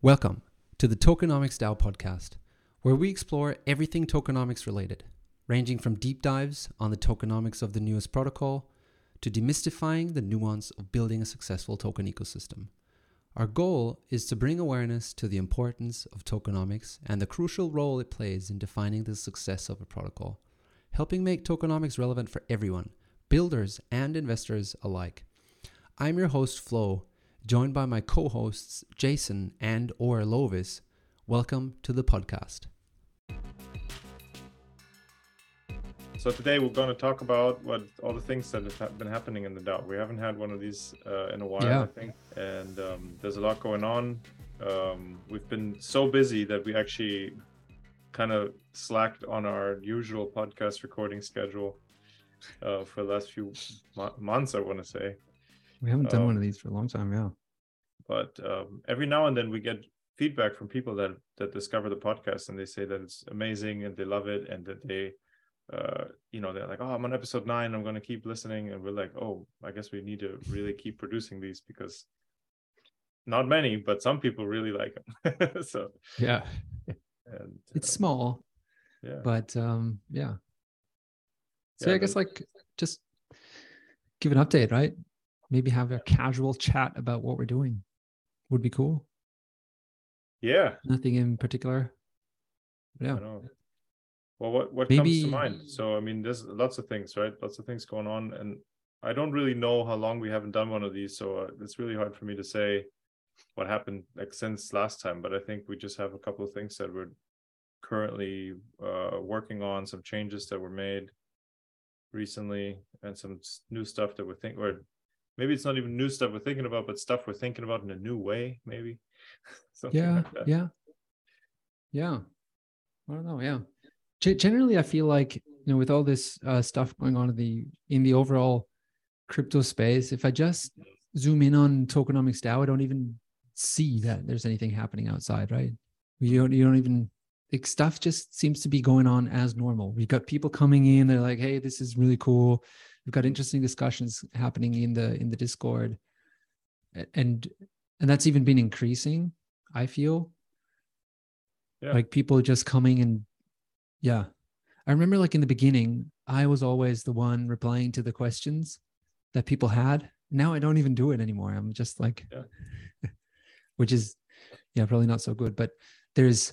Welcome to the Tokenomics DAO podcast, where we explore everything tokenomics related, ranging from deep dives on the tokenomics of the newest protocol to demystifying the nuance of building a successful token ecosystem. Our goal is to bring awareness to the importance of tokenomics and the crucial role it plays in defining the success of a protocol, helping make tokenomics relevant for everyone, builders and investors alike. I'm your host, Flo, joined by my co-hosts Jason and or Lovis. Welcome to the podcast. So today we're going to talk about what all the things that have been happening in the DAO. We haven't had one of these uh, in a while, yeah. I think, and um, there's a lot going on. Um, we've been so busy that we actually kind of slacked on our usual podcast recording schedule uh, for the last few mo- months. I want to say we haven't done um, one of these for a long time, yeah. But um, every now and then we get feedback from people that that discover the podcast and they say that it's amazing and they love it and that they uh, you know they're like oh i'm on episode nine. I'm going to keep listening. And we're like oh i guess we need to really keep producing these because not many but some people really like them so yeah. and it's uh, small yeah. but um yeah. So yeah, i guess like just give an update right maybe have a casual chat about what we're doing would be cool. Yeah. Nothing in particular. Yeah. Well, what what maybe... comes to mind? So, I mean, there's lots of things, right? Lots of things going on, and I don't really know how long we haven't done one of these, so uh, it's really hard for me to say what happened like since last time. But I think we just have a couple of things that we're currently uh, working on, some changes that were made recently, and some new stuff that we're thinking or maybe it's not even new stuff we're thinking about, but stuff we're thinking about in a new way, maybe. yeah, like yeah, yeah. I don't know. Yeah. G- generally, I feel like you know, with all this uh, stuff going on in the in the overall crypto space, if I just zoom in on tokenomics DAO, I don't even see that there's anything happening outside, right? You don't you don't even like stuff just seems to be going on as normal. We've got people coming in, they're like, hey, this is really cool we've got interesting discussions happening in the in the discord. And and that's even been increasing i feel. Yeah. like people just coming and yeah. I remember like in the beginning i was always the one replying to the questions that people had. Now i don't even do it anymore. I'm just like yeah. which is yeah probably not so good but there's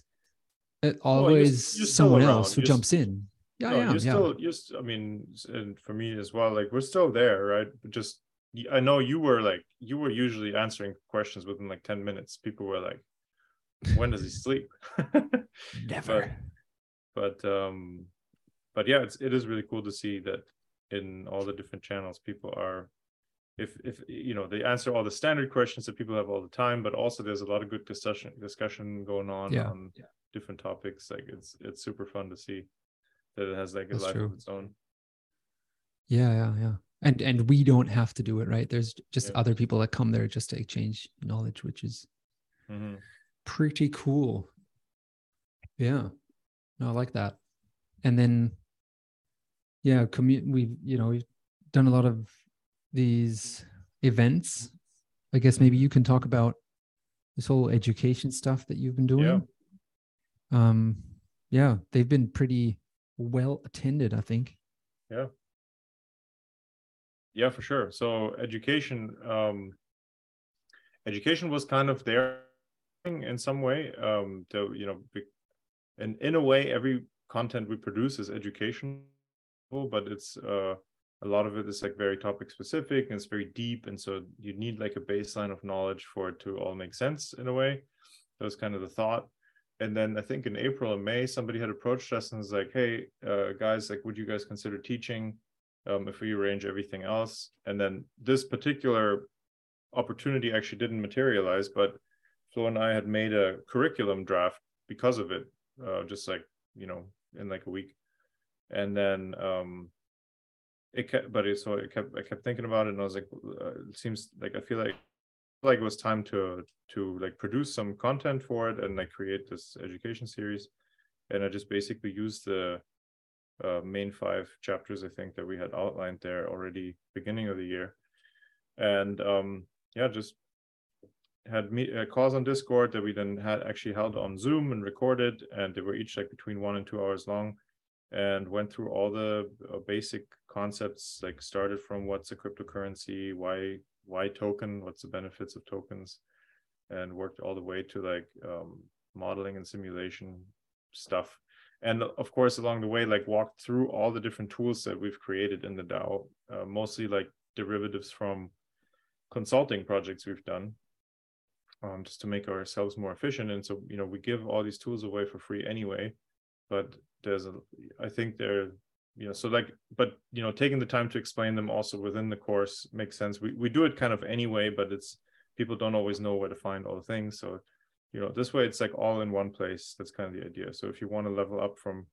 always well, you're, you're someone else who jumps in yeah, no, yeah, you're yeah. still, you're, I mean, and for me as well, like we're still there, right? But just, I know you were like, you were usually answering questions within like 10 minutes. People were like, when does he sleep? Never. But, but, um, but yeah, it's, it is really cool to see that in all the different channels, people are, if, if, you know, they answer all the standard questions that people have all the time, but also there's a lot of good discussion, discussion going on yeah. on yeah. different topics. Like it's, it's super fun to see that it has like a That's life true. of its own. Yeah, yeah, yeah. And and we don't have to do it, right? There's just yeah. other people that come there just to exchange knowledge, which is mm-hmm. pretty cool. Yeah. No, I like that. And then yeah, commu- we've you know, we've done a lot of these events. I guess maybe you can talk about this whole education stuff that you've been doing. Yeah. Um yeah, they've been pretty well attended, I think. Yeah. Yeah, for sure. So education, um, education was kind of there in some way. Um, to you know, and in a way, every content we produce is educational, but it's uh, a lot of it is like very topic specific and it's very deep, and so you need like a baseline of knowledge for it to all make sense in a way. That was kind of the thought and then I think in April and May, somebody had approached us and was like, "Hey, uh, guys, like, would you guys consider teaching um, if we arrange everything else?" And then this particular opportunity actually didn't materialize, but Flo and I had made a curriculum draft because of it, uh, just like you know, in like a week, and then um, it kept, but it so I kept, I kept thinking about it, and I was like, uh, it seems like I feel like like it was time to to like produce some content for it and like create this education series and i just basically used the uh, main five chapters i think that we had outlined there already beginning of the year and um yeah just had meet, uh, calls on Discord that we then had actually held on Zoom and recorded, and they were each like between one and two hours long, and went through all the uh, basic concepts. Like started from what's a cryptocurrency, why why token, what's the benefits of tokens, and worked all the way to like um, modeling and simulation stuff. And of course, along the way, like walked through all the different tools that we've created in the DAO, uh, mostly like derivatives from consulting projects we've done um, just to make ourselves more efficient. And so, you know, we give all these tools away for free anyway, but there's a, I think there, you know, so like, but, you know, taking the time to explain them also within the course makes sense. We, we do it kind of anyway, but it's, people don't always know where to find all the things. So, you know, this way it's like all in one place. That's kind of the idea. So if you want to level up from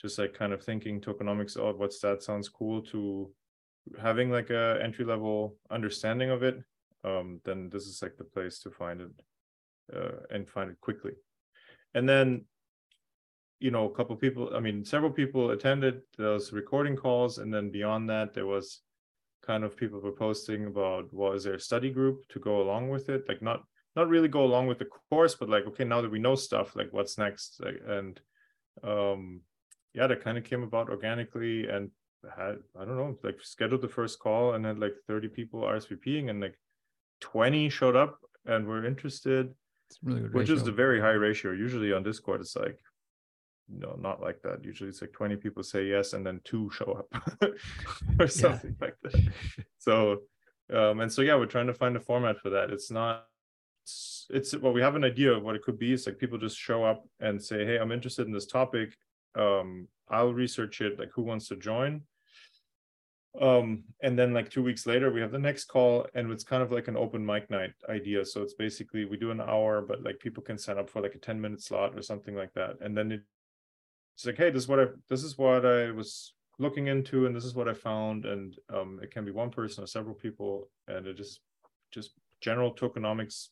just like kind of thinking tokenomics, oh, what's that sounds cool to having like a entry level understanding of it, um, then this is like the place to find it uh, and find it quickly. And then, you know, a couple people, I mean, several people attended those recording calls. And then beyond that, there was kind of people were posting about, well, is there a study group to go along with it? Like not, not really go along with the course, but like, okay, now that we know stuff, like what's next? Like, and um, yeah, that kind of came about organically and had, I don't know, like scheduled the first call and had like 30 people RSVPing and like 20 showed up and were interested, really which ratio. is a very high ratio. Usually on Discord, it's like, no, not like that. Usually it's like 20 people say yes and then two show up or something like that. So, um, and so, yeah, we're trying to find a format for that. It's not, it's, it's well, we have an idea of what it could be. It's like people just show up and say, hey, I'm interested in this topic. Um, I'll research it. Like, who wants to join? um and then like two weeks later we have the next call and it's kind of like an open mic night idea so it's basically we do an hour but like people can sign up for like a 10 minute slot or something like that and then it, it's like hey this is what i this is what i was looking into and this is what i found and um it can be one person or several people and it just just general tokenomics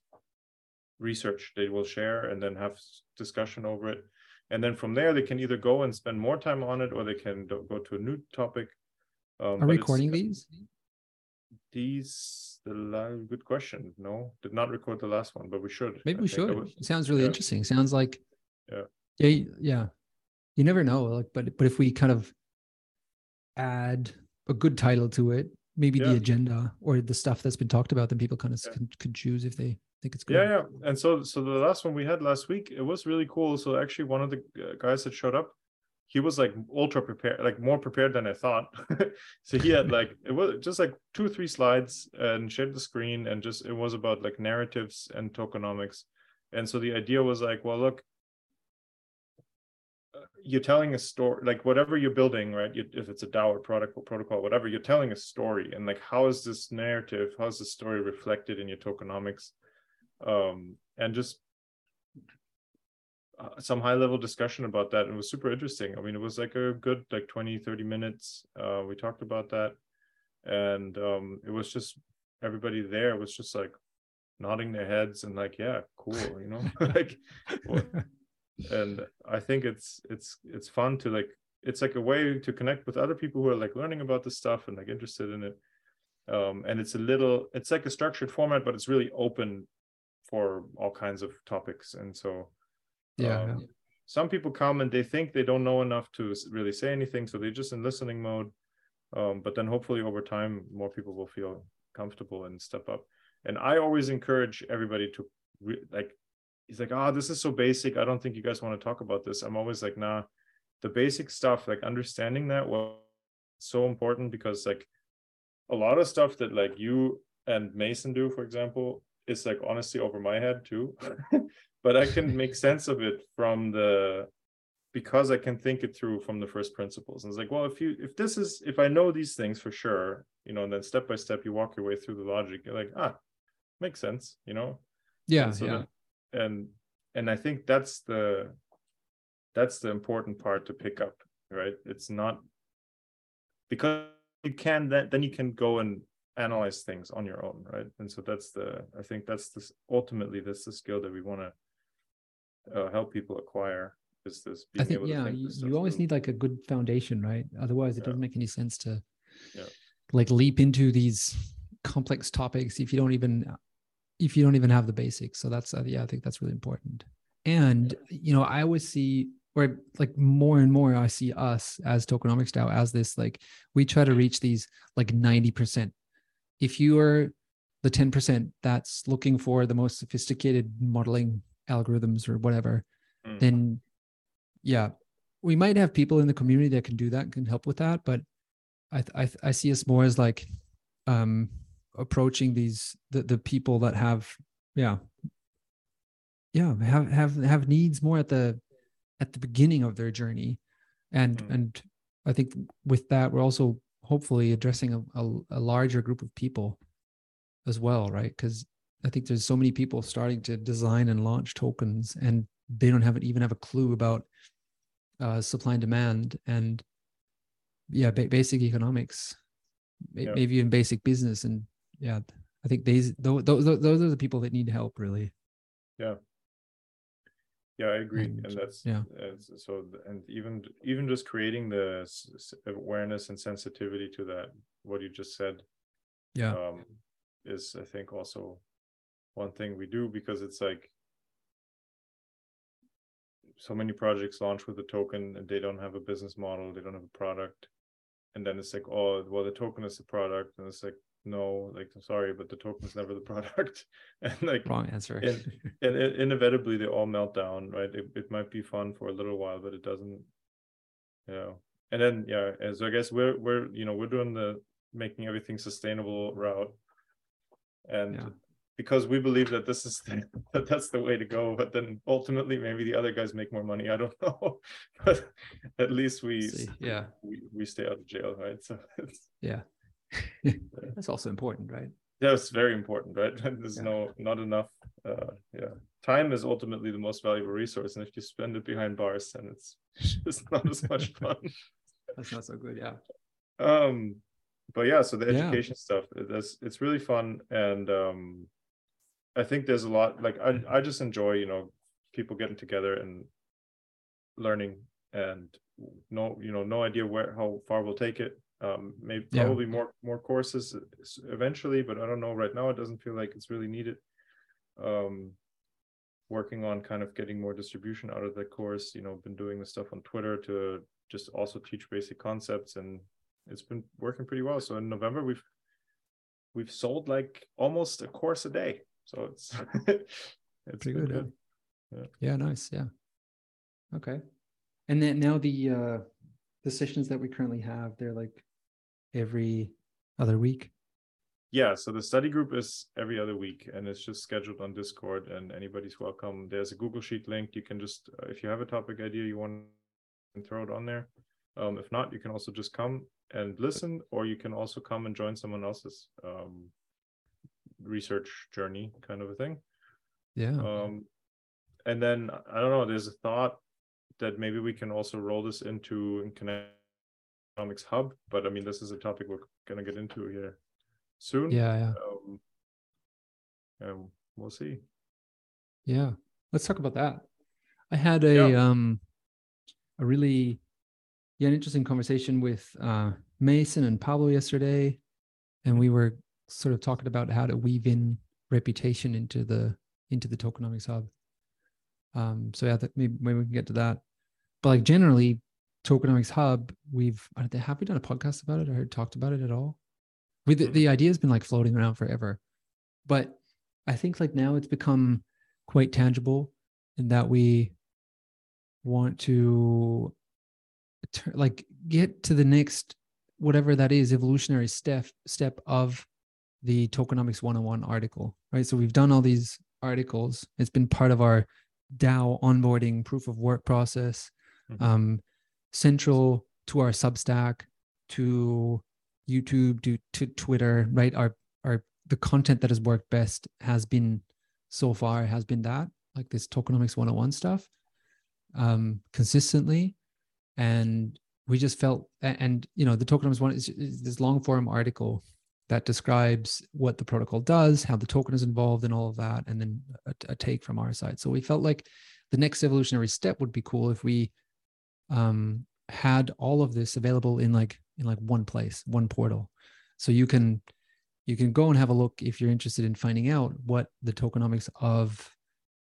research they will share and then have discussion over it and then from there they can either go and spend more time on it or they can go to a new topic um, Are recording these? These the good question. No, did not record the last one, but we should. Maybe I we should. Sounds really yeah. interesting. Sounds like yeah, yeah, yeah. You never know. Like, but but if we kind of add a good title to it, maybe yeah. the agenda or the stuff that's been talked about, then people kind of yeah. can, can choose if they think it's good. Yeah, yeah. And so so the last one we had last week, it was really cool. So actually, one of the uh, guys that showed up he was like ultra prepared, like more prepared than I thought. so he had like it was just like two or three slides and shared the screen, and just it was about like narratives and tokenomics. And so the idea was like, well, look, you're telling a story, like whatever you're building, right? You, if it's a DAO or product or protocol, whatever, you're telling a story, and like how is this narrative, how is the story reflected in your tokenomics? Um, and just uh, some high level discussion about that. And it was super interesting. I mean it was like a good like 20 30 minutes. Uh, we talked about that. And um, it was just everybody there was just like nodding their heads and like yeah cool you know? Like and i think it's it's it's fun to like it's like a way to connect with other people who are like learning about this stuff and like interested in it. Um, and it's a little it's like a structured format but it's really open for all kinds of topics. And so yeah, um, some people come and they think they don't know enough to really say anything so they're just in listening mode. Um, but then hopefully over time more people will feel comfortable and step up. And i always encourage everybody to re- like he's like oh this is so basic i don't think you guys want to talk about this i'm always like nah the basic stuff like understanding that was so important because like a lot of stuff that like you and mason do for example is like honestly over my head too but I can make sense of it from the because I can think it through from the first principles. And it's like, well, if you if this is if I know these things for sure, you know, and then step by step you walk your way through the logic, you're like, ah, makes sense, you know? Yeah. So yeah. And and I think that's the that's the important part to pick up, right? It's not because you can then then you can go and analyze things on your own, right? And so that's the I think that's this ultimately that's the skill that we want to uh, help people acquire is this i think yeah think you, you always need like a good foundation right otherwise it yeah. doesn't make any sense to yeah. like leap into these complex topics if you don't even if you don't even have the basics. So that's uh, yeah, I think that's really important. And you know, I always see where like more and more I see us as tokenomics DAO as this like we try to reach these like 90%. If you are the 10% that's looking for the most sophisticated modeling algorithms or whatever, mm. then yeah, we might have people in the community that can do that, can help with that. But I, I, I see us more as like um, approaching these, the, the people that have, yeah, yeah, have, have, have needs more at the, at the beginning of their journey. And, mm. and I think with that, we're also hopefully addressing a, a, a larger group of people as well, right? Because I think there's so many people starting to design and launch tokens, and they don't have even have a clue about uh, supply and demand and yeah, ba- basic economics, yeah. maybe even basic business, and yeah, I think these those, those those are the people that need help really. Yeah. Yeah, I agree, and, and that's yeah. so, and even even just creating the awareness and sensitivity to that, what you just said, yeah, um, is I think also one thing we do because it's like so many projects launch with a token and they don't have a business model, they don't have a product, and then it's like, oh, well, the token is the product, and it's like, no, like I'm sorry, but the token is never the product, and like wrong answer. and, and it, inevitably they all melt down, right? It, it might be fun for a little while, but it doesn't, you know. And then yeah, and so I guess we're we're you know we're doing the making everything sustainable route and yeah. because we believe that this is the, that that's the way to go but then ultimately maybe the other guys make more money i don't know but at least we See, yeah we, we stay out of jail right so yeah that's also important right that's very important right there's yeah. no not enough uh yeah time is ultimately the most valuable resource and if you spend it behind bars then it's just not as much fun that's not so good yeah um but yeah, so the education yeah. stuff, that's it's really fun, and um, I think there's a lot. Like I, I just enjoy, you know, people getting together and learning, and no, you know, no idea where how far we'll take it. Um, maybe yeah. probably more more courses eventually, but I don't know. Right now, it doesn't feel like it's really needed. Um, working on kind of getting more distribution out of the course. You know, been doing the stuff on Twitter to just also teach basic concepts and it's been working pretty well. So in November we've we've sold like almost a course a day. So it's it's pretty good. good. Yeah. yeah, nice. Yeah. Okay. And then now the uh the sessions that we currently have, they're like every other week. Yeah, so the study group is every other week and it's just scheduled on Discord and anybody's welcome. There's a Google Sheet link. You can just, uh, if you have a topic idea you want to throw it on there. Um, if not, you can also just come and listen, or you can also come and join someone else's um, research journey, kind of a thing. Yeah. Um, and then I don't know. There's a thought that maybe we can also roll this into Tokenomics Hub, but I mean, this is a topic we're gonna get into here soon. Yeah, yeah. Um, and we'll see. Yeah, let's talk about that. I had a yeah. um a really yeah, an interesting conversation with uh, Mason and Pablo yesterday, and we were sort of talking about how to weave in reputation into the into the tokenomics hub. Um, so yeah, that maybe, maybe we can get to that. But like generally, tokenomics hub, we've have we done a podcast about it or talked about it at all? We the, the idea has been like floating around forever, but I think like now it's become quite tangible in that we want to like get to the next whatever that is evolutionary step step of the tokenomics 101 article right? So we've done all these articles. It's been part of our dao onboarding proof of work process. Mm-hmm. um, central to our substack to youtube to, to twitter right? Our our the content that has worked best has been so far has been that like this tokenomics 101 stuff um consistently. And we just felt and you know the tokenomics one is, is this long form article that describes what the protocol does how the token is involved and all of that and then a, a, take from our side. So we felt like the next evolutionary step would be cool if we um, had all of this available in like in like one place one portal so you can you can go and have a look if you're interested in finding out what the tokenomics of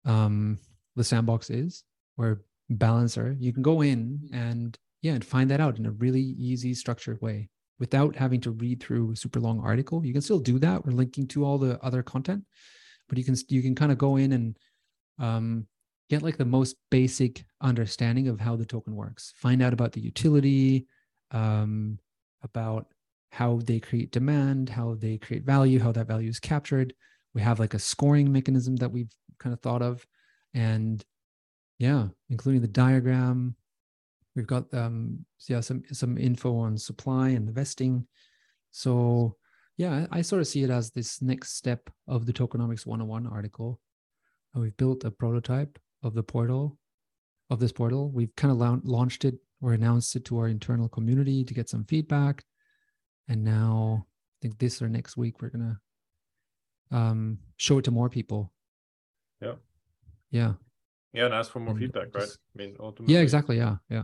um, the sandbox is or balancer. You can go in and yeah, and find that out in a really easy, structured way without having to read through a super long article. You can still do that. We're linking to all the other content, but you can you can kind of go in and um, get like the most basic understanding of how the token works. Find out about the utility, um, about how they create demand, how they create value, how that value is captured. We have like a scoring mechanism that we've kind of thought of, and yeah, including the diagram. We've got um, yeah some some info on supply and the vesting. So yeah, I, I sort of see it as this next step of the tokenomics 101 article. we've built a prototype of the portal, of this portal. We've kind of la- launched it or announced it to our internal community to get some feedback and now I think this or next week we're gonna um, show it to more people. Yeah. Yeah. Yeah, and ask for more and feedback, just, right? I mean, ultimately. Yeah, exactly. Yeah, yeah.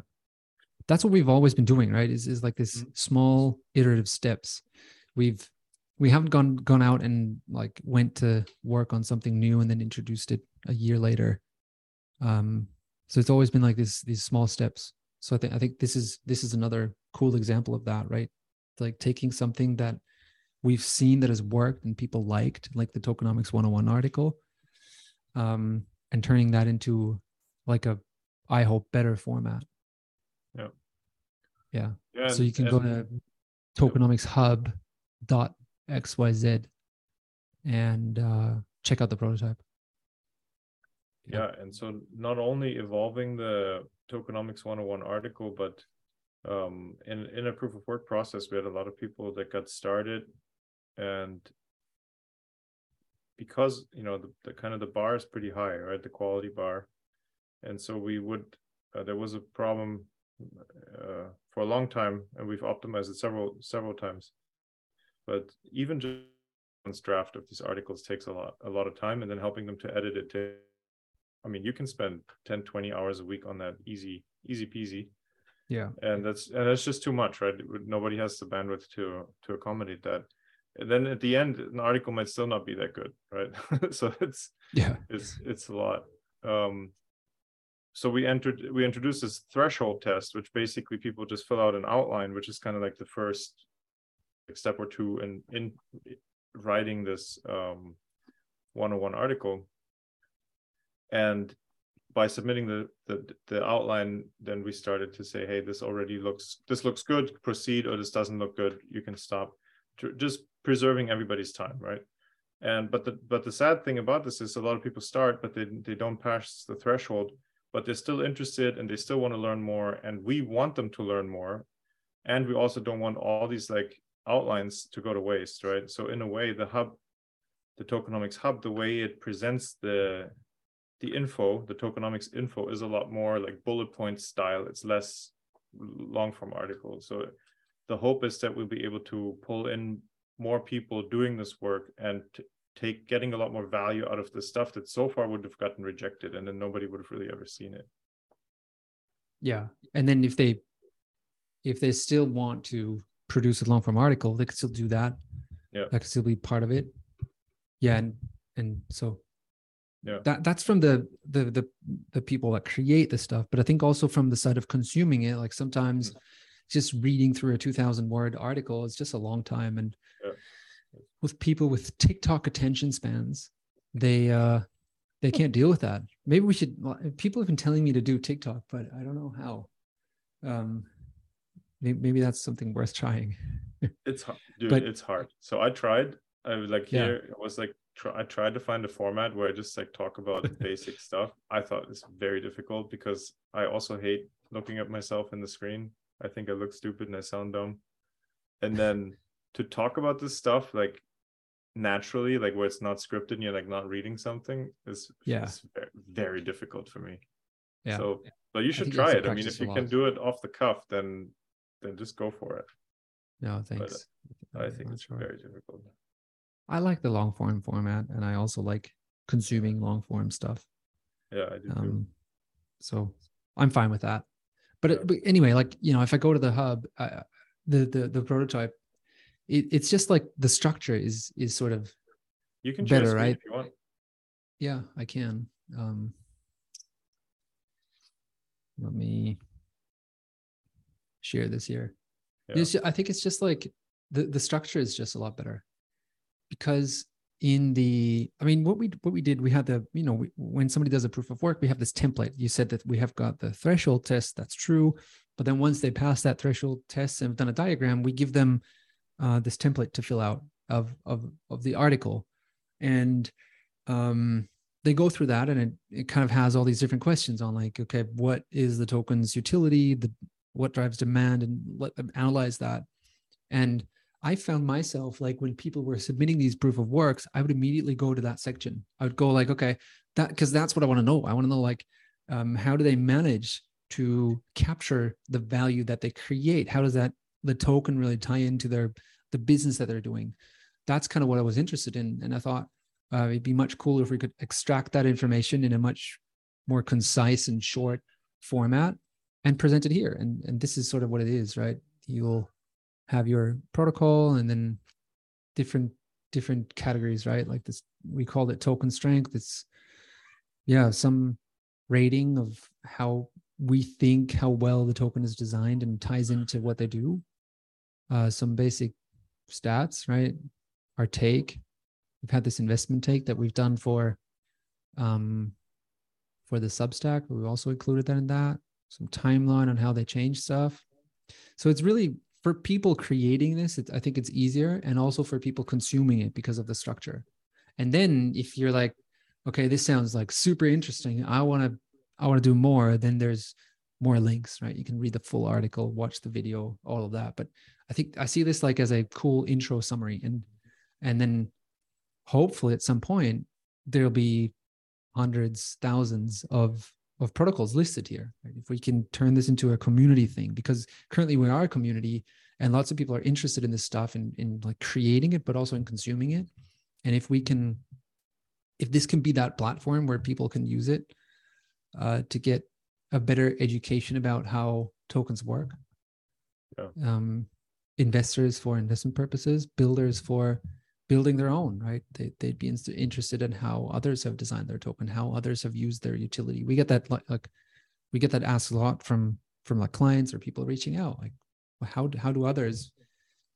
That's what we've always been doing, right? Is is like this mm-hmm. small iterative steps. We've we haven't gone gone out and like went to work on something new and then introduced it a year later. Um, so it's always been like this these small steps. So I think I think this is this is another cool example of that, right? like taking something that we've seen that has worked and people liked, like the Tokenomics 101 article, um, and turning that into like a, I hope, better format. Yeah. Yeah. yeah so you can go to tokenomics hub dot xyz and uh, check out the prototype. Yeah. And so not only evolving the tokenomics 101 article, but um, in in a proof of work process, we had a lot of people that got started, and because you know the, the kind of the bar is pretty high, right? The quality bar, and so we would uh, there was a problem uh, for a long time, and we've optimized it several several times. But even just draft of these articles takes a lot a lot of time, and then helping them to edit it. To, I mean, you can spend 10, 20 hours a week on that easy easy peasy. Yeah. And that's and that's just too much right? Nobody has the bandwidth to to accommodate that. And then at the end an article might still not be that good right? So it's yeah. it's it's a lot. Um so we entered we introduced this threshold test which basically people just fill out an outline which is kind of like the first step or two in in writing this um 101 article and by submitting the, the the outline then we started to say hey this already looks this looks good proceed or this doesn't look good. You can stop just preserving everybody's time right? And but the but the sad thing about this is a lot of people start but they, they don't pass the threshold but they're still interested and they still want to learn more and we want them to learn more. And we also don't want all these like outlines to go to waste right? So in a way the hub the tokenomics hub the way it presents the the info, the tokenomics info is a lot more like bullet point style. It's less long form articles. So the hope is that we'll be able to pull in more people doing this work and take getting a lot more value out of the stuff that so far would have gotten rejected and then nobody would have really ever seen it. Yeah. And then if they if they still want to produce a long form article, they could still do that. Yeah. That could still be part of it. Yeah. And and so yeah that that's from the the the the people that create the stuff but i think also from the side of consuming it like sometimes mm-hmm. just reading through a 2000 word article is just a long time and yeah. with people with tiktok attention spans they uh they can't deal with that maybe we should people have been telling me to do tiktok but i don't know how um maybe, maybe that's something worth trying it's hard dude but, it's hard so i tried i was like here yeah. i was like try, I tried to find a format where I just like talk about basic stuff. I thought it's very difficult because I also hate looking at myself in the screen. I think I look stupid and I sound dumb. And then to talk about this stuff like naturally, like where it's not scripted and you're like not reading something is yeah very, very difficult for me. Yeah. So but you should try it. I mean, if you can do it off the cuff, then then just go for it. No, thanks. But I think it's very difficult. I like the long form format, and I also like consuming long form stuff. Yeah, I do um, too. So I'm fine with that. But, yeah. but anyway, like you know, if I go to the hub, the the the prototype, it, it's just like the structure is is sort of You can Better, right? if you want. yeah i can um let me share this here Yeah. It's ju- i think it's just like the the structure is just a lot better because in the i mean what we what we did we had the you know we, when somebody does a proof of work we have this template. You said that we have got the threshold test. That's true. But then once they pass that threshold test and have done a diagram we give them uh, this template to fill out of of of the article. And um they go through that and it, it kind of has all these different questions on like okay what is the token's utility? The what drives demand and let them analyze that. And i found myself like when people were submitting these proof of works i would immediately go to that section i would go like okay that because that's what i want to know i want to know like um, how do they manage to capture the value that they create how does that the token really tie into their the business that they're doing that's kind of what i was interested in and i thought uh, it'd be much cooler if we could extract that information in a much more concise and short format and present it here. And and this is sort of what it is, right? You'll have your protocol and then different different categories, right? Like this, we called it token strength. It's yeah, some rating of how we think how well the token is designed and ties into what they do. Uh, some basic stats, right? Our take, we've had this investment take that we've done for um for the substack we've also included that in that some timeline on how they change stuff so it's really for people creating this it's, i think it's easier and also for people consuming it because of the structure. And then if you're like okay this sounds like super interesting i want to i want to do more then there's more links right? You can read the full article watch the video all of that. But i think i see this like as a cool intro summary. And and then hopefully at some point there'll be hundreds thousands of of protocols listed here right? if we can turn this into a community thing because currently we are a community and lots of people are interested in this stuff and in like creating it but also in consuming it and if we can if this can be that platform where people can use it uh, to get a better education about how tokens work Yeah. um, investors for investment purposes builders for building their own right? They, they'd be in- interested in how others have designed their token how others have used their utility. We get that like, we get that asked a lot from from like clients or people reaching out like how do, how do others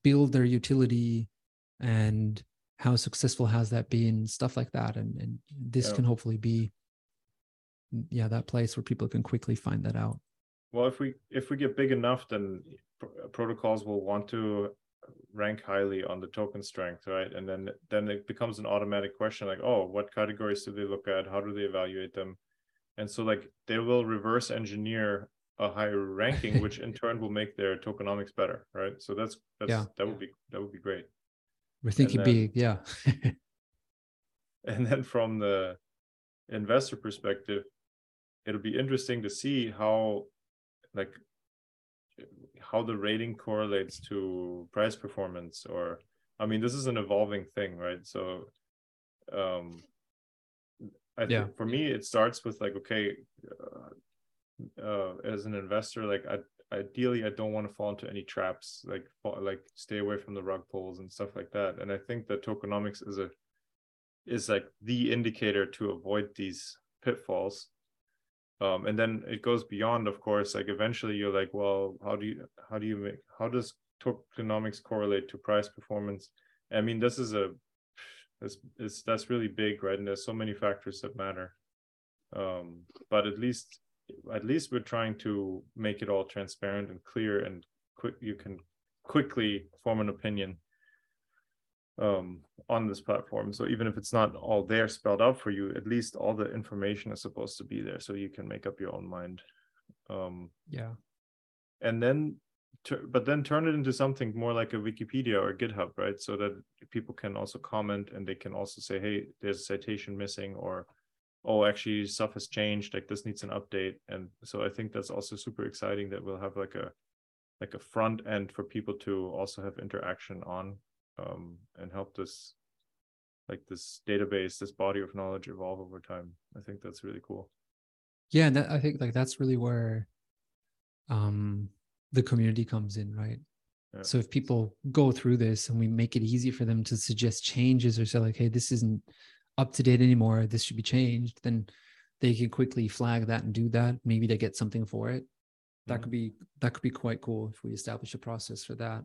build their utility and how successful has that been? Stuff like that and and this Yeah. can hopefully be yeah that place where people can quickly find that out. Well, if we if we get big enough, then uh, protocols will want to rank highly on the token strength, right? And then then it becomes an automatic question like, oh, what categories do they look at? How do they evaluate them? And so like they will reverse engineer a higher ranking, which in turn will make their tokenomics better, right? So that's that's Yeah. that would be that would be great. we're thinking then- big yeah And then from the investor perspective, it'll be interesting to see how like how the rating correlates to price performance or I mean this is an evolving thing, right? So um I Yeah. think for me it starts with like okay uh, uh as an investor like I ideally I don't want to fall into any traps like fall, like stay away from the rug pulls and stuff like that and I think that tokenomics is a is like the indicator to avoid these pitfalls um and then it goes beyond of course like eventually you're like well how do you how do you make how does tokenomics correlate to price performance? I mean this is a it's, it's that's really big right? And there's so many factors that matter. Um but at least at least we're trying to make it all transparent and clear and quick you can quickly form an opinion um on this platform. So even if it's not all there spelled out for you at least all the information is supposed to be there so you can make up your own mind. Um yeah. and then but then turn it into something more like a wikipedia or github right? So that people can also comment and they can also say hey there's a citation missing or oh actually stuff has changed like this needs an update. And so i think that's also super exciting that we'll have like a like a front end for people to also have interaction on um and help this like this database this body of knowledge evolve over time i think that's really cool yeah and that, i think like that's really where um the community comes in right Yeah. So if people go through this and we make it easy for them to suggest changes or say like, hey, this isn't up to date anymore, this should be changed, then they can quickly flag that and do that. Maybe they get something for it. That mm-hmm. could be that could be quite cool if we establish a process for that.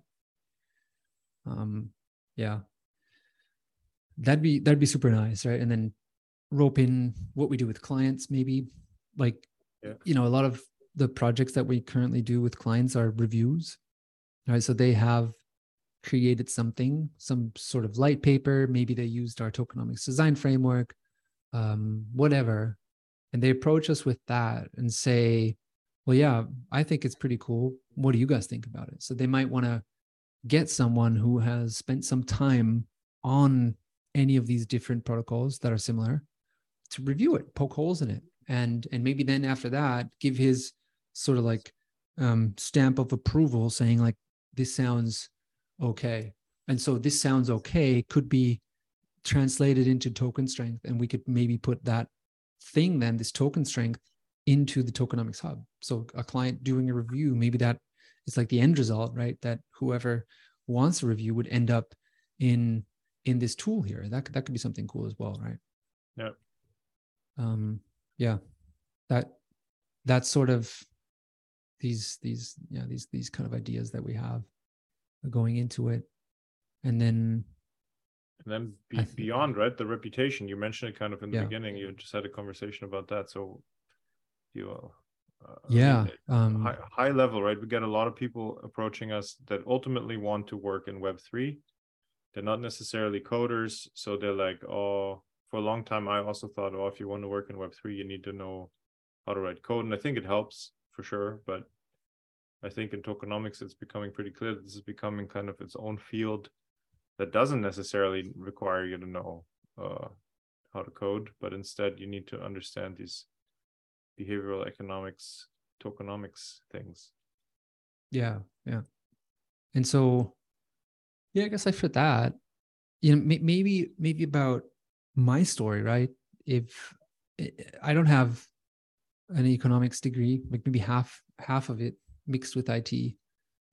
Um, yeah, that'd be that'd be super nice, right? And then rope in what we do with clients, maybe. Like yeah. you know a lot of the projects that we currently do with clients are reviews right? So they have created something some sort of light paper. Maybe they used our tokenomics design framework um, whatever. And they approach us with that and say well yeah i think it's pretty cool. What do you guys think about it? So they might want to get someone who has spent some time on any of these different protocols that are similar to review it poke holes in it. And and maybe then after that give his sort of like um, stamp of approval saying like this sounds okay. And so this sounds okay could be translated into token strength and we could maybe put that thing then this token strength into the tokenomics hub. So a client doing a review maybe that is like the end result right? That whoever wants a review would end up in in this tool here. That that could be something cool as well right? Yeah um yeah. That that's sort of these these yeah these these kind of ideas that we have going into it. And then and then be, beyond right the reputation. You mentioned it kind of in the yeah. beginning. You just had a conversation about that. So you uh, yeah um, high, high level right? We get a lot of people approaching us that ultimately want to work in web 3 they're not necessarily coders so they're like oh for a long time i also thought oh if you want to work in web 3 you need to know how to write code and i think it helps for sure but i think in tokenomics it's becoming pretty clear that this is becoming kind of its own field that doesn't necessarily require you to know uh, how to code but instead you need to understand these behavioral economics tokenomics things yeah yeah and so yeah i guess i fit that you know maybe maybe about my story, right? If I don't have an economics degree, like maybe half half of it mixed with IT,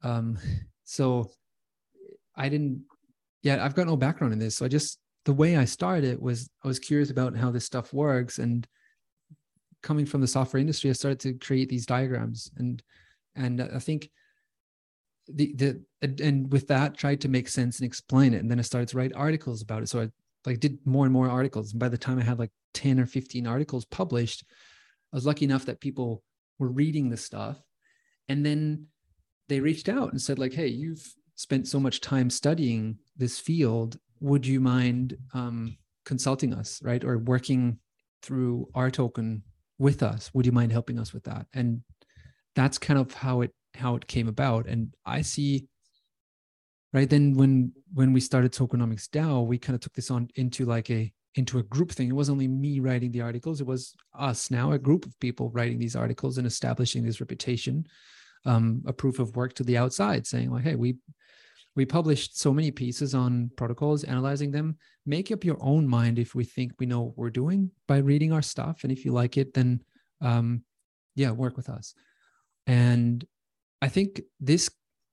um, so I didn't. Yeah, I've got no background in this, so I just the way I started was I was curious about how this stuff works, and coming from the software industry, I started to create these diagrams, and and I think the the and with that tried to make sense and explain it, and then I started to write articles about it. So I like did more and more articles. And by the time I had like 10 or 15 articles published, I was lucky enough that people were reading the stuff. And then they reached out and said, like, hey, you've spent so much time studying this field. Would you mind um, consulting us, right? Or working through our token with us? Would you mind helping us with that? And that's kind of how it how it came about. And I see right then when when we started tokenomics dao we kind of took this on into like a into a group thing it wasn't only me writing the articles it was us now a group of people writing these articles and establishing this reputation um, a proof of work to the outside saying like hey we we published so many pieces on protocols analyzing them. Make up your own mind if we think we know what we're doing by reading our stuff. And if you like it then um, yeah work with us. And i think this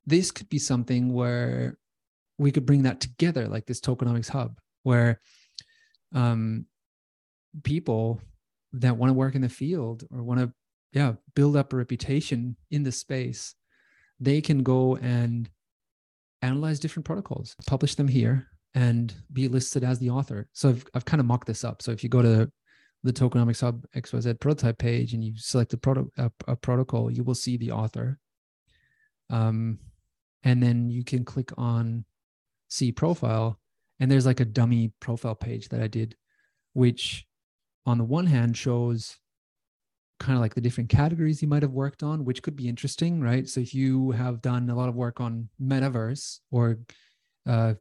this could be something where we could bring that together, like this tokenomics hub, where um, people that want to work in the field or want to, yeah, build up a reputation in the space, they can go and analyze different protocols, publish them here, and be listed as the author. So I've, I've kind of mocked this up. So if you go to the tokenomics hub xyz prototype page and you select a, proto- a, a protocol, you will see the author. Um, and then you can click on see profile and there's like a dummy profile page that i did which on the one hand shows kind of like the different categories you might have worked on which could be interesting right? So if you have done a lot of work on metaverse or uh,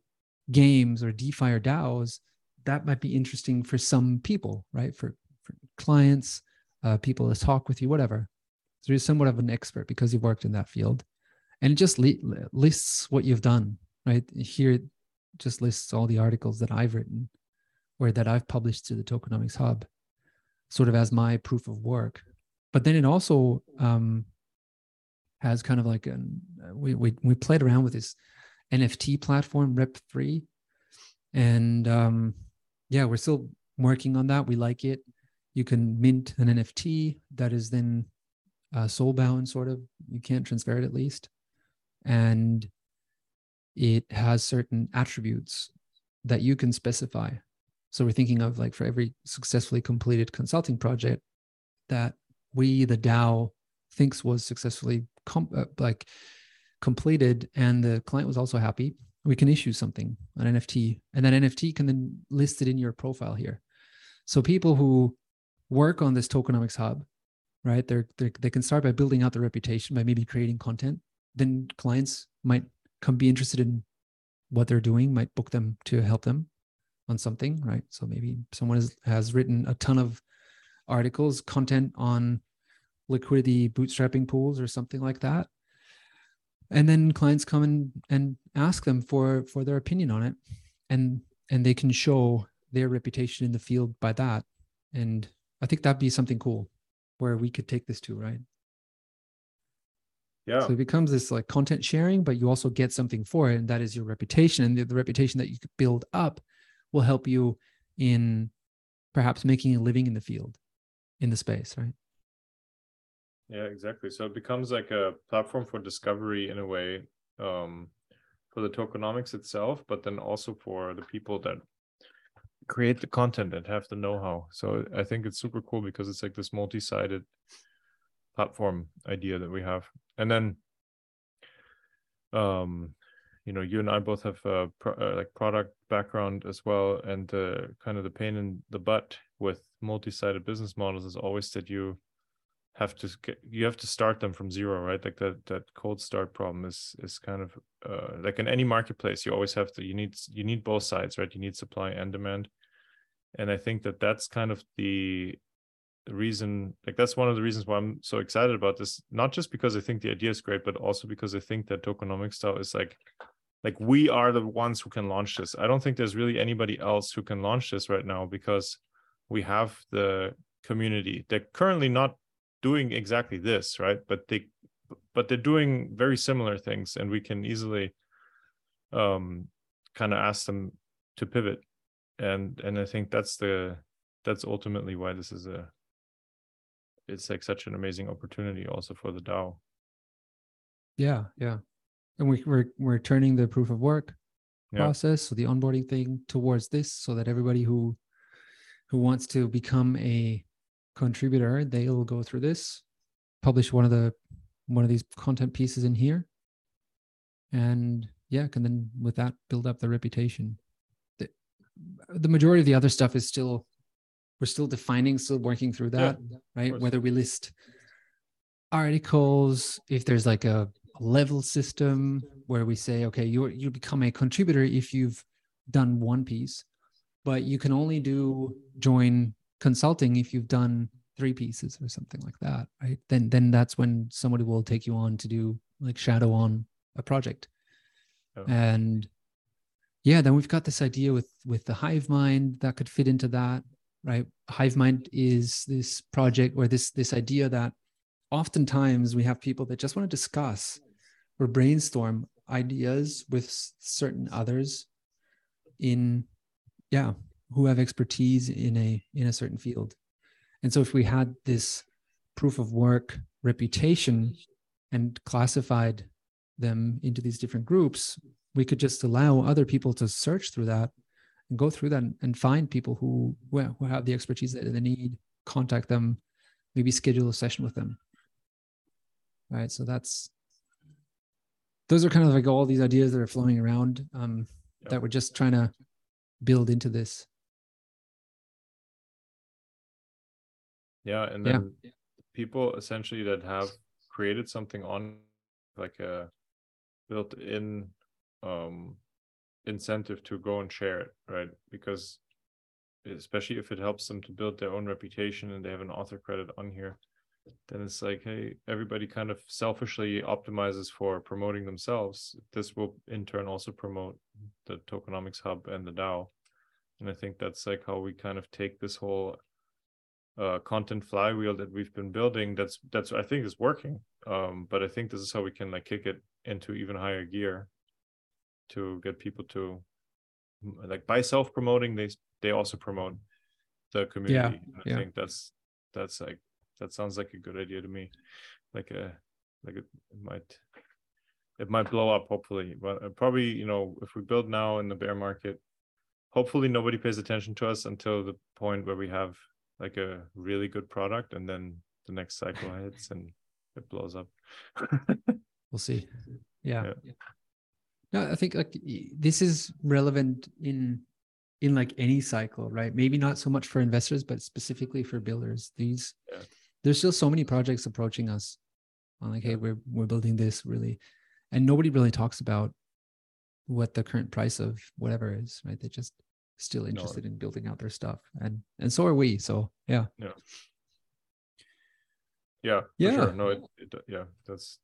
games or defi or daos that might be interesting for some people right? For, for clients uh, people to talk with you whatever. So you're somewhat of an expert because you've worked in that field. And it just lists what you've done right? Here it just lists all the articles that i've written or that i've published to the tokenomics hub sort of as my proof of work but then it also um, has kind of like an we we we played around with this NFT platform Rep3, and um, yeah, we're still working on that. We like it. You can mint an NFT that is then uh, soul bound, sort of. You can't transfer it at least, and it has certain attributes that you can specify. So we're thinking of like for every successfully completed consulting project that we, the DAO, thinks was successfully com- uh, like completed, and the client was also happy. We can issue something, an NFT, and that NFT can then list it in your profile here. So people who work on this tokenomics hub, right? They're, they're they can start by building out their reputation by maybe creating content. Then clients might come be interested in what they're doing, might book them to help them on something, right? So maybe someone has, has written a ton of articles, content on liquidity bootstrapping pools or something like that. And then clients come and, and ask them for for their opinion on it. And and they can show their reputation in the field by that. And I think that'd be something cool where we could take this to, right? Yeah. So it becomes this like content sharing, but you also get something for it, and that is your reputation. And the, the reputation that you could build up will help you in perhaps making a living in the field, in the space, right? Yeah, exactly. So it becomes like a platform for discovery in a way um, for the tokenomics itself, but then also for the people that create the content and have the know-how. So I think it's super cool because it's like this multi-sided platform idea that we have and then um you know you and i both have a pro- uh, like product background as well and uh, kind of the pain in the butt with multi-sided business models is always that you have to get, you have to start them from zero right? Like that that cold start problem is is kind of uh, like in any marketplace you always have to you need you need both sides right? You need supply and demand. And i think that that's kind of the reason like that's one of the reasons why i'm so excited about this not just because i think the idea is great but also because i think that tokenomics DAO is like like we are the ones who can launch this. I don't think there's really anybody else who can launch this right now because we have the community they're currently not doing exactly this right but they but they're doing very similar things and we can easily um kind of ask them to pivot and and i think that's the that's ultimately why this is a it's like such an amazing opportunity also for the DAO. Yeah, yeah. And we, we're we're turning the proof of work yeah. process, so the onboarding thing towards this, so that everybody who who wants to become a contributor, they'll go through this, publish one of the one of these content pieces in here, and yeah, can then with that build up the reputation. The, the majority of the other stuff is still we're still defining, still working through that, yeah, right? Whether we list articles, if there's like a level system where we say, okay, you you become a contributor if you've done one piece, but you can only do join consulting if you've done three pieces or something like that, right? Then then that's when somebody will take you on to do like shadow on a project. Oh. And yeah, then we've got this idea with with the hive mind that could fit into that right hive mind is this project or this this idea that oftentimes we have people that just want to discuss or brainstorm ideas with certain others in yeah who have expertise in a in a certain field. And so if we had this proof of work reputation and classified them into these different groups we could just allow other people to search through that and go through that and find people who who have the expertise that they need contact them maybe schedule a session with them. Right? So that's those are kind of like all these ideas that are flowing around um, yep. that we're just trying to build into this yeah and then yeah. people essentially that have created something on like a built in um incentive to go and share it, right? Because especially if it helps them to build their own reputation and they have an author credit on here, then it's like, hey, everybody kind of selfishly optimizes for promoting themselves. This will in turn also promote the tokenomics hub and the DAO. And I think that's like how we kind of take this whole uh, content flywheel that we've been building that's that's i think is working um, but i think this is how we can like kick it into even higher gear to get people to like by self promoting they they also promote the community yeah, i yeah. think that's that's like that sounds like a good idea to me like a like it, it might it might blow up hopefully but uh, probably you know if we build now in the bear market hopefully nobody pays attention to us until the point where we have like a really good product and then the next cycle hits and it blows up we'll see yeah. Yeah. no i think like this is relevant in in like any cycle right maybe not so much for investors but specifically for builders these Yeah. There's still so many projects approaching us on like hey we're we're building this really and nobody really talks about what the current price of whatever is right? They're just still interested in building out their stuff and and so are we so yeah. Yeah for Yeah. sure. No it, it yeah that's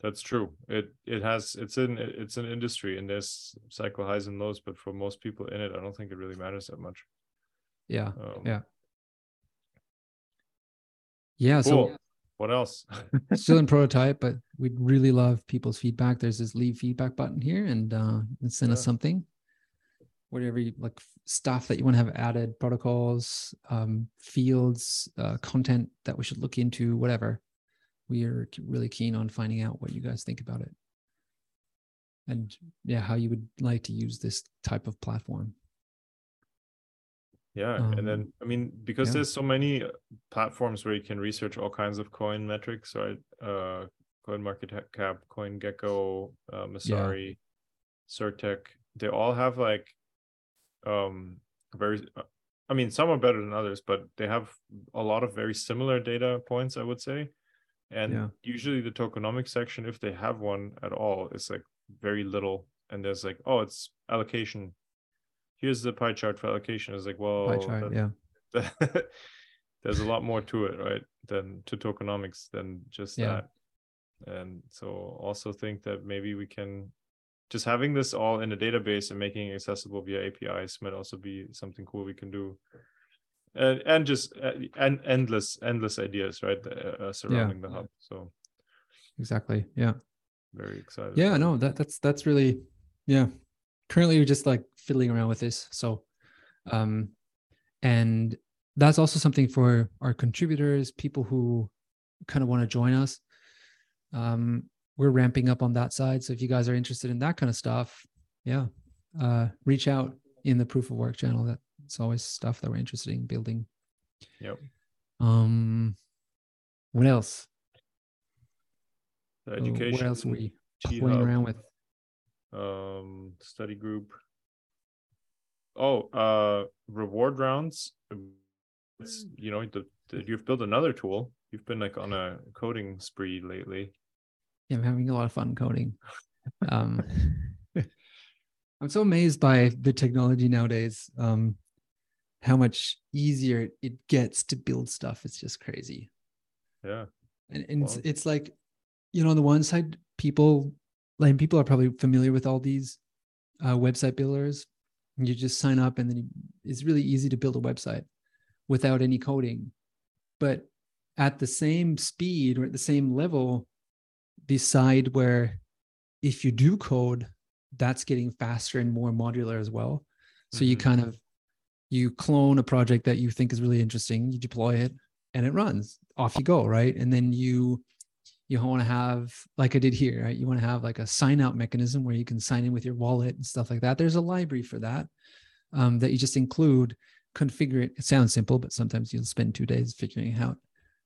that's true. It it has it's in it's an industry and there's cycle highs and lows but for most people in it i don't think it really matters that much. Yeah um, Yeah. Yeah cool so what else still in prototype, but we'd really love people's feedback. There's this leave feedback button here and uh send us something. Whatever you like stuff that you want to have added, protocols, um, fields, uh, content that we should look into, whatever. We are really keen on finding out what you guys think about it. And yeah, how you would like to use this type of platform. Yeah, Um, and then I mean because yeah. there's so many uh, platforms where you can research all kinds of coin metrics, right? Uh, Coin Market Cap, CoinGecko, uh, Messari, CertiK. They all have like um very. uh, I mean, some are better than others, but they have a lot of very similar data points, I would say. And Yeah. usually the tokenomics section, if they have one at all, is like very little. And there's like, oh, it's allocation. Here's the pie chart for allocation. It's like, well, Pie chart, that- yeah. there's a lot more to it, right? Than to tokenomics than just Yeah. that. And so also think that maybe we can just having this all in a database and making it accessible via APIs might also be something cool we can do. And and just uh, and endless endless ideas, right? Uh, uh, surrounding the hub. So Exactly. Yeah. very excited. yeah no that that's that's really yeah currently we're just like fiddling around with this so um and that's also something for our contributors people who kind of want to join us. Um we're ramping up on that side so if you guys are interested in that kind of stuff yeah uh reach out in the proof of work channel. That's always stuff that we're interested in building. Yep. um what else? The Uh, education. what else are we playing around with um study group oh uh reward rounds it's you know the, the, you've built another tool you've been like on a coding spree lately Yeah, I'm having a lot of fun coding. Um, I'm so amazed by the technology nowadays. Um, how much easier it gets to build stuff. It's just crazy. yeah And, and it's, it's like, you know, on the one side, people like people are probably familiar with all these uh, website builders. You just sign up, and then you, it's really easy to build a website without any coding. But at the same speed or at the same level, the side where if you do code, that's getting faster and more modular as well. So you Mhm. kind of you clone a project that you think is really interesting, you deploy it, and it runs. Off you go, right? And then you you want to have like I did here, right? You want to have like a sign out mechanism where you can sign in with your wallet and stuff like that. There's a library for that um, that you just include, configure it. It sounds simple, but sometimes you'll spend two days figuring out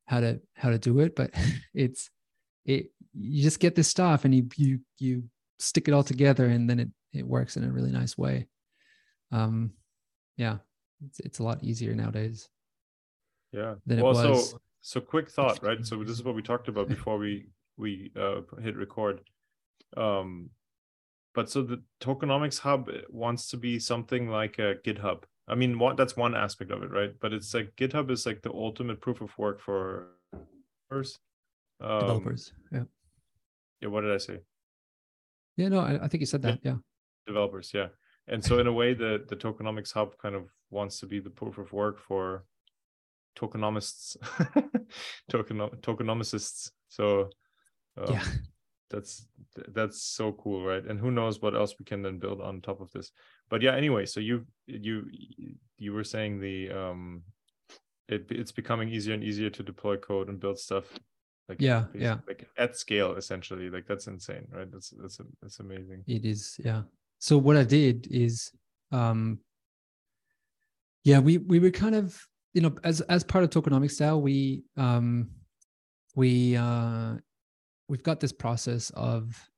how to how to do it. But it's it you just get this stuff and you you you stick it all together and then it it works in a really nice way. Um, yeah, it's it's a lot easier nowadays. yeah Than it well was. so so quick thought right so this is what we talked about before we we uh hit record um but so the tokenomics hub wants to be something like a github i mean what that's one aspect of it right but it's like github is like the ultimate proof of work for developers um, Developers. Yeah. yeah what did i say Yeah, no, I, I think you said that. Yeah. developers yeah and so in a way the the tokenomics hub kind of wants to be the proof of work for tokenomists token tokenomicists. So um, yeah. that's that's so cool right? And who knows what else we can then build on top of this. But yeah anyway so you you you were saying the um it, it's becoming easier and easier to deploy code and build stuff like yeah yeah. like at scale essentially. Like that's insane right? That's that's that's amazing. It is yeah. So what i did is um yeah we we were kind of you know as as part of tokenomics DAO we um we uh we've got this process of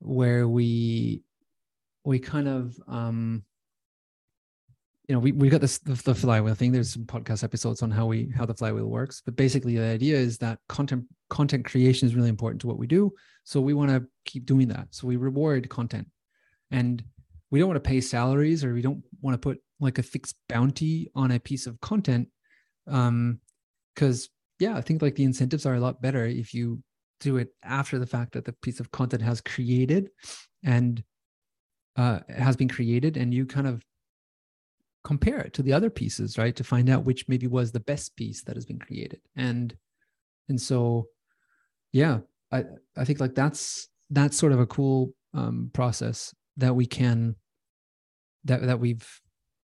where we we kind of um you know we, we got this the, the flywheel thing. There's some podcast episodes on how we how the flywheel works. But basically the idea is that content content creation is really important to what we do. So we want to keep doing that. So we reward content. And we don't want to pay salaries or we don't want to put like a fixed bounty on a piece of content um because yeah i think like the incentives are a lot better if you do it after the fact that the piece of content has created and uh, has been created and you kind of compare it to the other pieces right to find out which maybe was the best piece that has been created. And and so yeah i i think like that's that's sort of a cool um, process that we can that that we've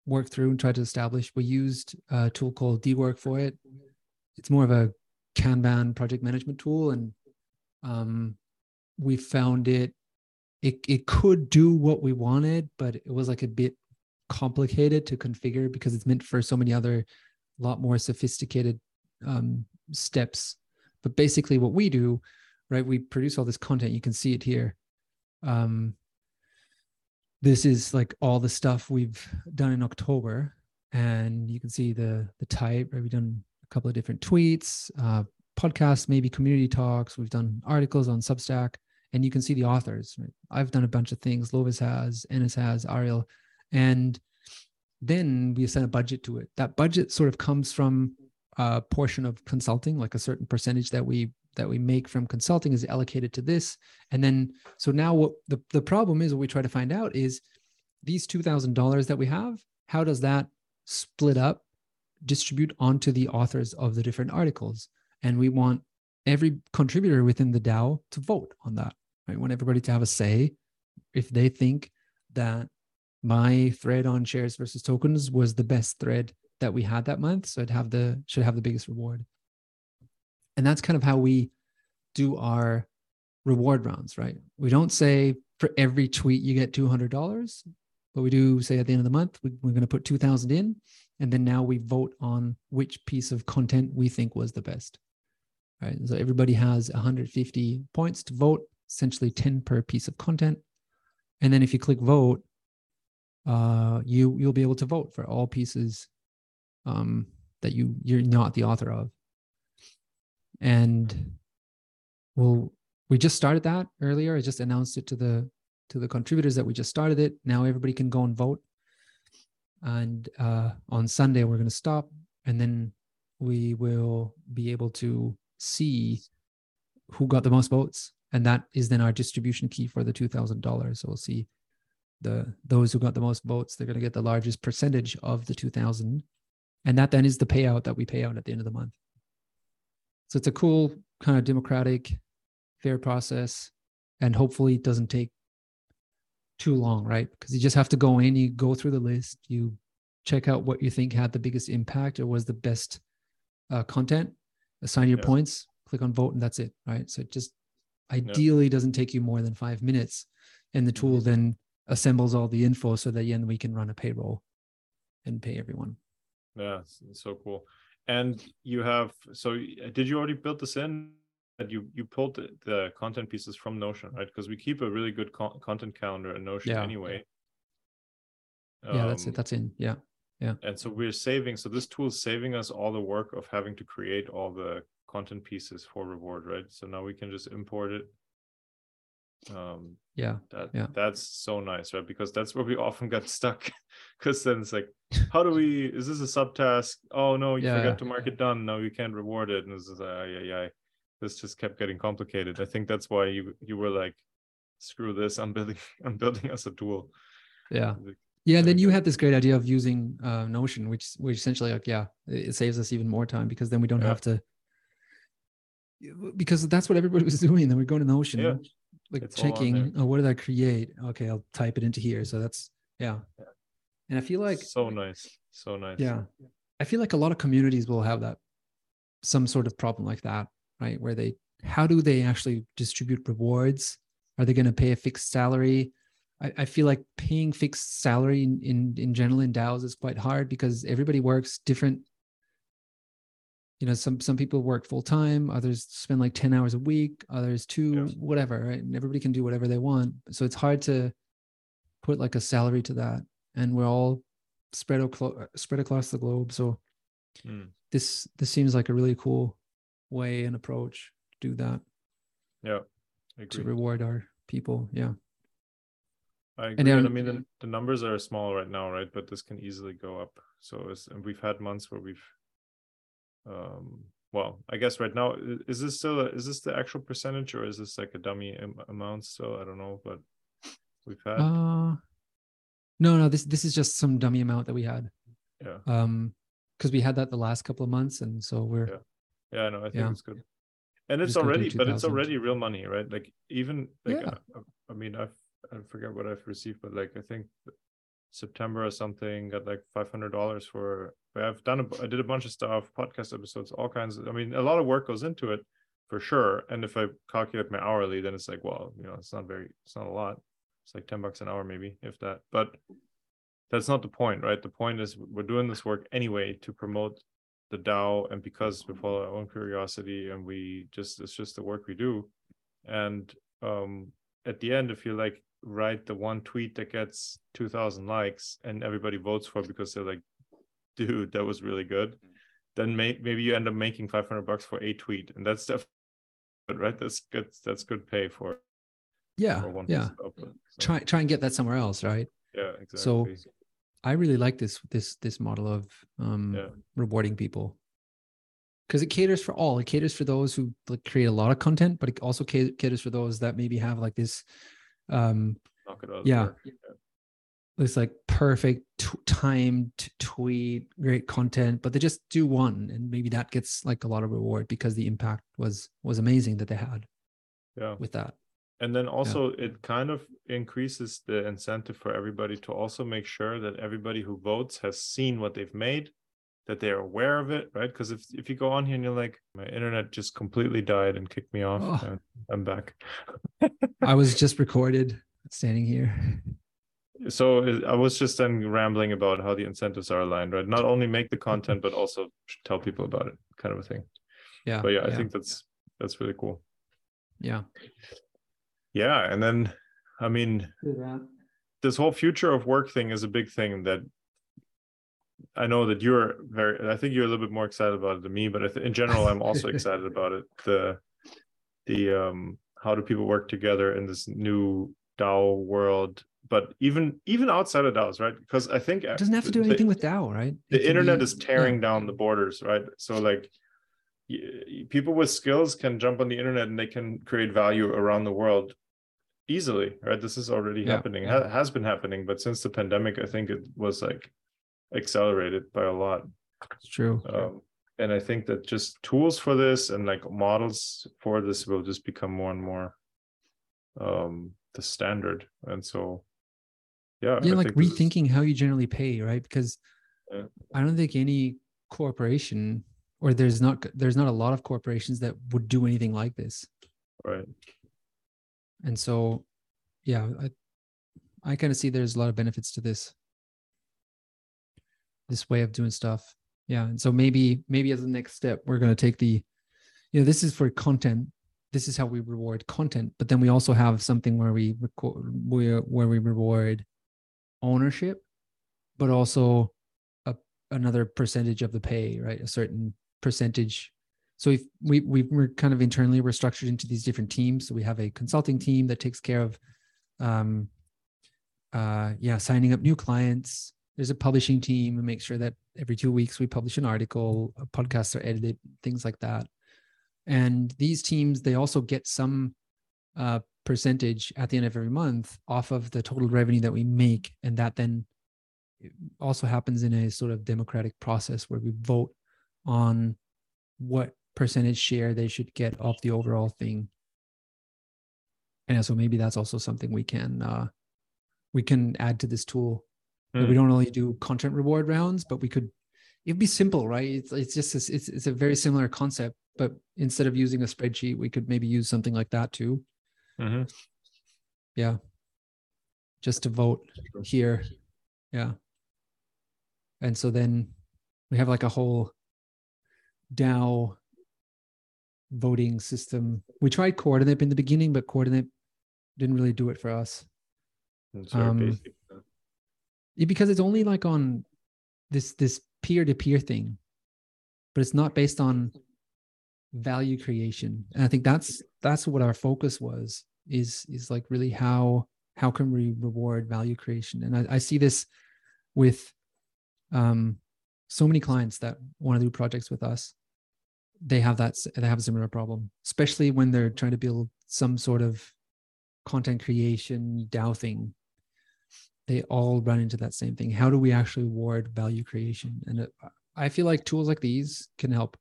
worked through and tried to establish we used a tool called Dework for it it's more of a kanban project management tool and um, we found it, it it could do what we wanted, but it was like a bit complicated to configure because it's meant for so many other, lot more sophisticated um, steps. But basically, what we do, right? We produce all this content. You can see it here. Um, this is like all the stuff we've done in October, and you can see the the type. Right? We've done a couple of different tweets, uh, podcasts, maybe community talks. We've done articles on Substack, and you can see the authors. Right? I've done a bunch of things. Lovis has, Ennis has, Ariel, and then we assign a budget to it. That budget sort of comes from a portion of consulting, like a certain percentage that we that we make from consulting is allocated to this. And then so now what the, the problem is what we try to find out is these two thousand dollars that we have, how does that split up, distribute onto the authors of the different articles? and we want every contributor within the DAO to vote on that. Right? We want everybody to have a say if they think that my thread on shares versus tokens was the best thread that we had that month, so it have the should have the biggest reward. And that's kind of how we do our reward rounds, right? We don't say for every tweet you get two hundred dollars, but we do say at the end of the month we, we're going to put two thousand in, and then now we vote on which piece of content we think was the best right? So everybody has 150 points to vote, essentially 10 per piece of content. And then if you click vote, uh, you you'll be able to vote for all pieces um, that you you're not the author of. And well, we just started that earlier. I just announced it to the to the contributors that we just started it. Now everybody can go and vote. And uh, on Sunday we're going to stop, and then we will be able to see who got the most votes and that is then our distribution key for the $2000 so we'll see the those who got the most votes they're going to get the largest percentage of the 2000 and that then is the payout that we pay out at the end of the month so it's a cool kind of democratic fair process and hopefully it doesn't take too long right because you just have to go in you go through the list you check out what you think had the biggest impact or was the best uh, content assign your yeah. points, click on vote, and that's it. Right. So it just ideally doesn't take you more than five minutes. And the tool mm-hmm. then assembles all the info so that then we can run a payroll and pay everyone. Yeah, so cool. And you have so did you already build this in? That you you pulled the, the content pieces from Notion, right? Because we keep a really good co- content calendar in Notion yeah. anyway. Yeah, that's it. Um, that's in. Yeah yeah and so we're saving so this tool is saving us all the work of having to create all the content pieces for reward right so now we can just import it um yeah that yeah. that's so nice right? Because that's where we often get stuck because then it's like how do we is this a subtask? Oh no you yeah, forgot to mark it done. No you can't reward it. And this is uh, yeah yeah this just kept getting complicated. I think that's why you you were like screw this i'm building i'm building us a tool. Yeah. Yeah, then you had this great idea of using uh, Notion, which which essentially like yeah, it saves us even more time because then we don't Yeah. have to because that's what everybody was doing. Then we're going to Notion, Yeah. Like It's checking, oh, what did I create? Okay, I'll type it into here. So that's yeah. Yeah. And I feel like so nice, so nice. yeah, I feel like a lot of communities will have that some sort of problem like that, right? Where they how do they actually distribute rewards? Are they going to pay a fixed salary? I, I feel like paying fixed salary in, in in general in DAOs is quite hard because everybody works different. You know, some some people work full time, others spend like 10 hours a week, others two, Yes. whatever, right? And everybody can do whatever they want. So it's hard to put like a salary to that. And we're all spread aclo- spread across the globe. So Mm. this this seems like a really cool way and approach to do that Yeah, I to reward our people. Yeah. I agree. And And, I mean, the, the numbers are small right now, right? But this can easily go up. So, it's, and we've had months where we've, um, well, I guess right now, is this still, a, is this the actual percentage or is this like a dummy am- amount still? I don't know, but we've had, Uh no, no, this this is just some dummy amount that we had. yeah, Um because we had that the last couple of months and so we're Yeah. yeah, i know I think Yeah. it's good. And it's Just gonna do already, but it's already real money, right? Like even like, Yeah. uh, I mean, I've, I forget what I've received, but like, I think September or something got like five hundred dollars for. I've done a, I did a bunch of stuff, podcast episodes, all kinds. Of, I mean, a lot of work goes into it, for sure. And if I calculate my hourly, then it's like, well, you know, it's not very, it's not a lot. It's like ten bucks an hour, maybe if that. But that's not the point, right? The point is we're doing this work anyway to promote the DAO, and because we follow our own curiosity, and we just it's just the work we do. And um, at the end, if you like write the one tweet that gets 2000 likes and everybody votes for it because they're like dude that was really good then may- maybe you end up making 500 bucks for a tweet and that's definitely good right that's good that's good pay for, yeah, for one yeah. output. So, Try try and get that somewhere else, right? yeah exactly So, I really like this this this model of um Yeah. rewarding people. Because it caters for all. It caters for those who like create a lot of content, but it also ca- caters for those that maybe have like this um knock it out yeah. it's like perfect t- timed tweet, great content, but they just do one, and maybe that gets like a lot of reward because the impact was was amazing that they had yeah with that. and then also it kind of increases the incentive for everybody to also make sure that everybody who votes has seen what they've made that they're aware of it right because if, if you go on here and you're like my internet just completely died and kicked me off Oh. and i'm back I was just recorded standing here. so i was just then rambling about how the incentives are aligned right not only make the content but also tell people about it kind of a thing Yeah. but yeah, i think that's that's really cool yeah. yeah and then i mean this whole future of work thing is a big thing that I know that you're very I think you're a little bit more excited about it than me, but I th- in general I'm also excited about it. The the um how do people work together in this new DAO world, but even even outside of DAOs, right? Because I think It doesn't have to do the- anything with DAO, right? It the internet be- is tearing yeah. down the borders right so like people with skills can jump on the internet and they can create value around the world easily right this is already Yeah, happening yeah. ha- has been happening but since the pandemic i think it was like accelerated by a lot It's true. um, and i think that just tools for this and like models for this will just become more and more um the standard and so yeah yeah, I like think this is- rethinking how you generally pay, right? Because Yeah. I don't think any corporation or there's not there's not a lot of corporations that would do anything like this. right And so yeah, I I kind of see there's a lot of benefits to this this way of doing stuff. Yeah. And so maybe maybe as the next step, we're gonna take the, you know, this is for content. This is how we reward content, but then we also have something where we record where where we reward ownership, but also a another percentage of the pay, right? A certain percentage. So if we we we're kind of internally we're structured into these different teams. So we have a consulting team that takes care of um uh yeah, signing up new clients. There's a publishing team and make sure that every two weeks we publish an article, podcasts are edited, things like that. And these teams, they also get some uh, percentage at the end of every month off of the total revenue that we make, and that then also happens in a sort of democratic process where we vote on what percentage share they should get of the overall thing. And so maybe that's also something we can uh, we can add to this tool mm. we hmm. don't only do content reward rounds but we could it'd be simple right it's, it's just a, it's, it's a very similar concept but instead of using a spreadsheet we could maybe use something like that too mm-hmm. yeah just to vote here yeah and so then we have like a whole dao voting system we tried Coordinape in the beginning but Coordinape didn't really do it for us. Um, yeah, because it's only like on this this peer to peer thing, but it's not based on value creation. And I think that's that's what our focus was is is like really how how can we reward value creation? And I, I see this with um so many clients that want to do projects with us they have that they have a similar problem especially when they're trying to build some sort of content creation, DAO thing, they all run into that same thing. How do we actually reward value creation? And it, I feel like tools like these can help.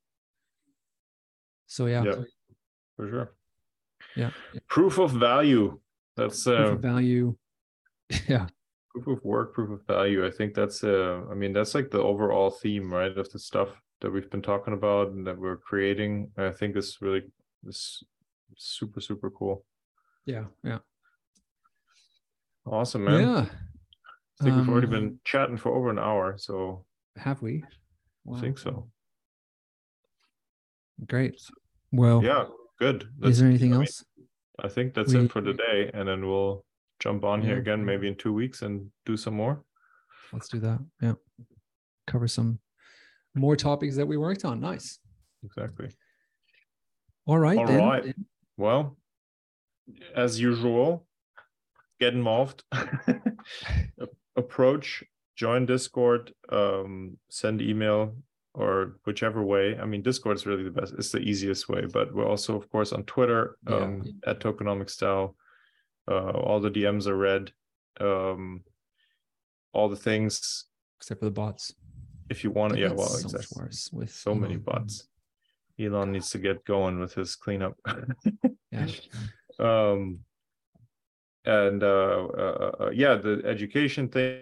So yeah, yeah for sure. Yeah. Proof of value. That's uh, proof of value. yeah. Proof of work, proof of value. I think that's uh I mean that's like the overall theme, right, of the stuff that we've been talking about and that we're creating. I think is really this super super cool. Yeah, yeah. Awesome, man. Yeah. I think we've already been um, chatting for over an hour, so have we? I think so. Great. Well, yeah, good. That's, is there anything I mean, else? I think that's we, it for today, and then we'll jump on yeah, here again maybe in two weeks and do some more. Let's do that. Yeah, cover some more topics that we worked on. Nice. Exactly. All right. All then. right. Well, as usual, get involved, approach, join Discord, um, send email, or whichever way. I mean, Discord is really the best. It's the easiest way, but we're also, of course, on Twitter um, yeah. at Tokenomics DAO. Uh, all the DMs are read. Um, all the things, except for the bots. If you want, yeah, well, so exactly. worse with so Elon. many bots. Elon needs to get going with his cleanup. yeah um and uh, uh, uh, yeah the education thing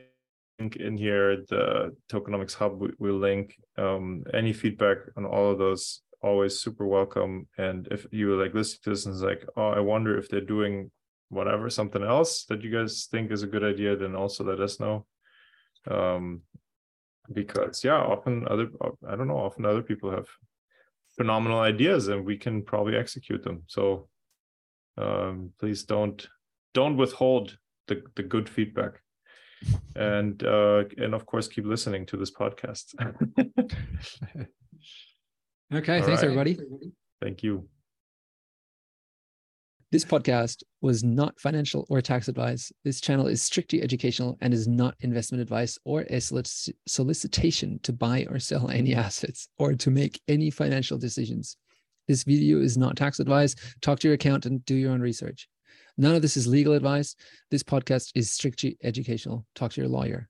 in here the tokenomics hub we, link um any feedback on all of those always super welcome. And if you like listen to this and it's like oh i wonder if they're doing whatever something else that you guys think is a good idea then also let us know. Um because yeah often other i don't know often other people have phenomenal ideas and we can probably execute them. So um, please don't don't withhold the, the good feedback and uh, and of course keep listening to this podcast okay All thanks right. everybody thank you this podcast was not financial or tax advice. This channel is strictly educational and is not investment advice or a solicitation to buy or sell any assets or to make any financial decisions. This video is not tax advice. Talk to your accountant, do your own research. None of this is legal advice. This podcast is strictly educational. Talk to your lawyer.